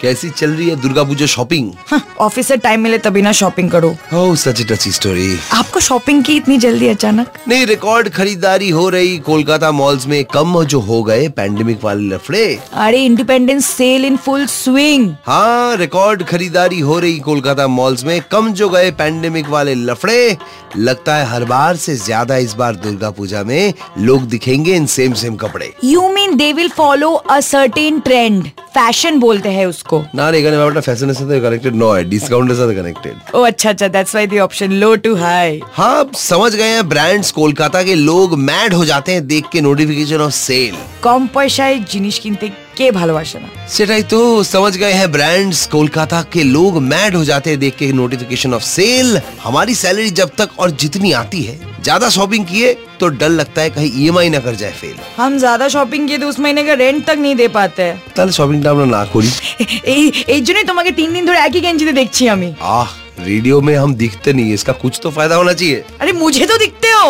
कैसी चल रही है दुर्गा पूजा शॉपिंग हाँ, ऑफ़िस से टाइम मिले तभी ना शॉपिंग करो। ओह सच टची स्टोरी आपको शॉपिंग की इतनी जल्दी अचानक? नहीं रिकॉर्ड खरीदारी हो रही कोलकाता मॉल्स में कम जो हो गए पैंडेमिक वाले लफड़े। अरे independence sale in full swing हाँ रिकॉर्ड खरीदारी हो रही कोलकाता मॉल्स में कम जो गए पैंडेमिक वाले लफड़े। लगता है हर बार से ज़्यादा इस बार दुर्गा पूजा में लोग दिखेंगे इन सेम सेम कपड़े। You mean they will follow a certain trend fashion बोलते हैं उसको। ना रे गाने वाला फ़ैशन से तो कनेक्टेड नो है डिस्काउंट से कनेक्टेड ओ अच्छा अच्छा that's why the option low to high हाँ समझ गए हैं ब्रांड्स कोलकाता के लोग मैड हो जाते हैं देख के नोटिफिकेशन ऑफ़ सेल কম পয়সায় জিনিস কিনতে কে ভালোবাসে না सेटाई तो समझ गए हैं ब्रांड्स कोलकाता के लोग मैड हो जाते हैं देख के नोटिफिकेशन ऑफ सेल हमारी सैलरी जब तक और जितनी आती है ज्यादा शॉपिंग किए तो डर लगता है कहीं ईएमआई ना कर जाए फेल हम ज्यादा शॉपिंग किए तो उस महीने का रेंट तक नहीं दे पाते हैं তাহলে শপিংটা আমরা না করি এই এই জন্যই তোমাকে তিন দিন ধরে একই গেঞ্জিতে দেখছি আমি आह रेडियो में हम दिखते नहीं इसका कुछ तो फायदा होना चाहिए अरे मुझे तो दिखते हो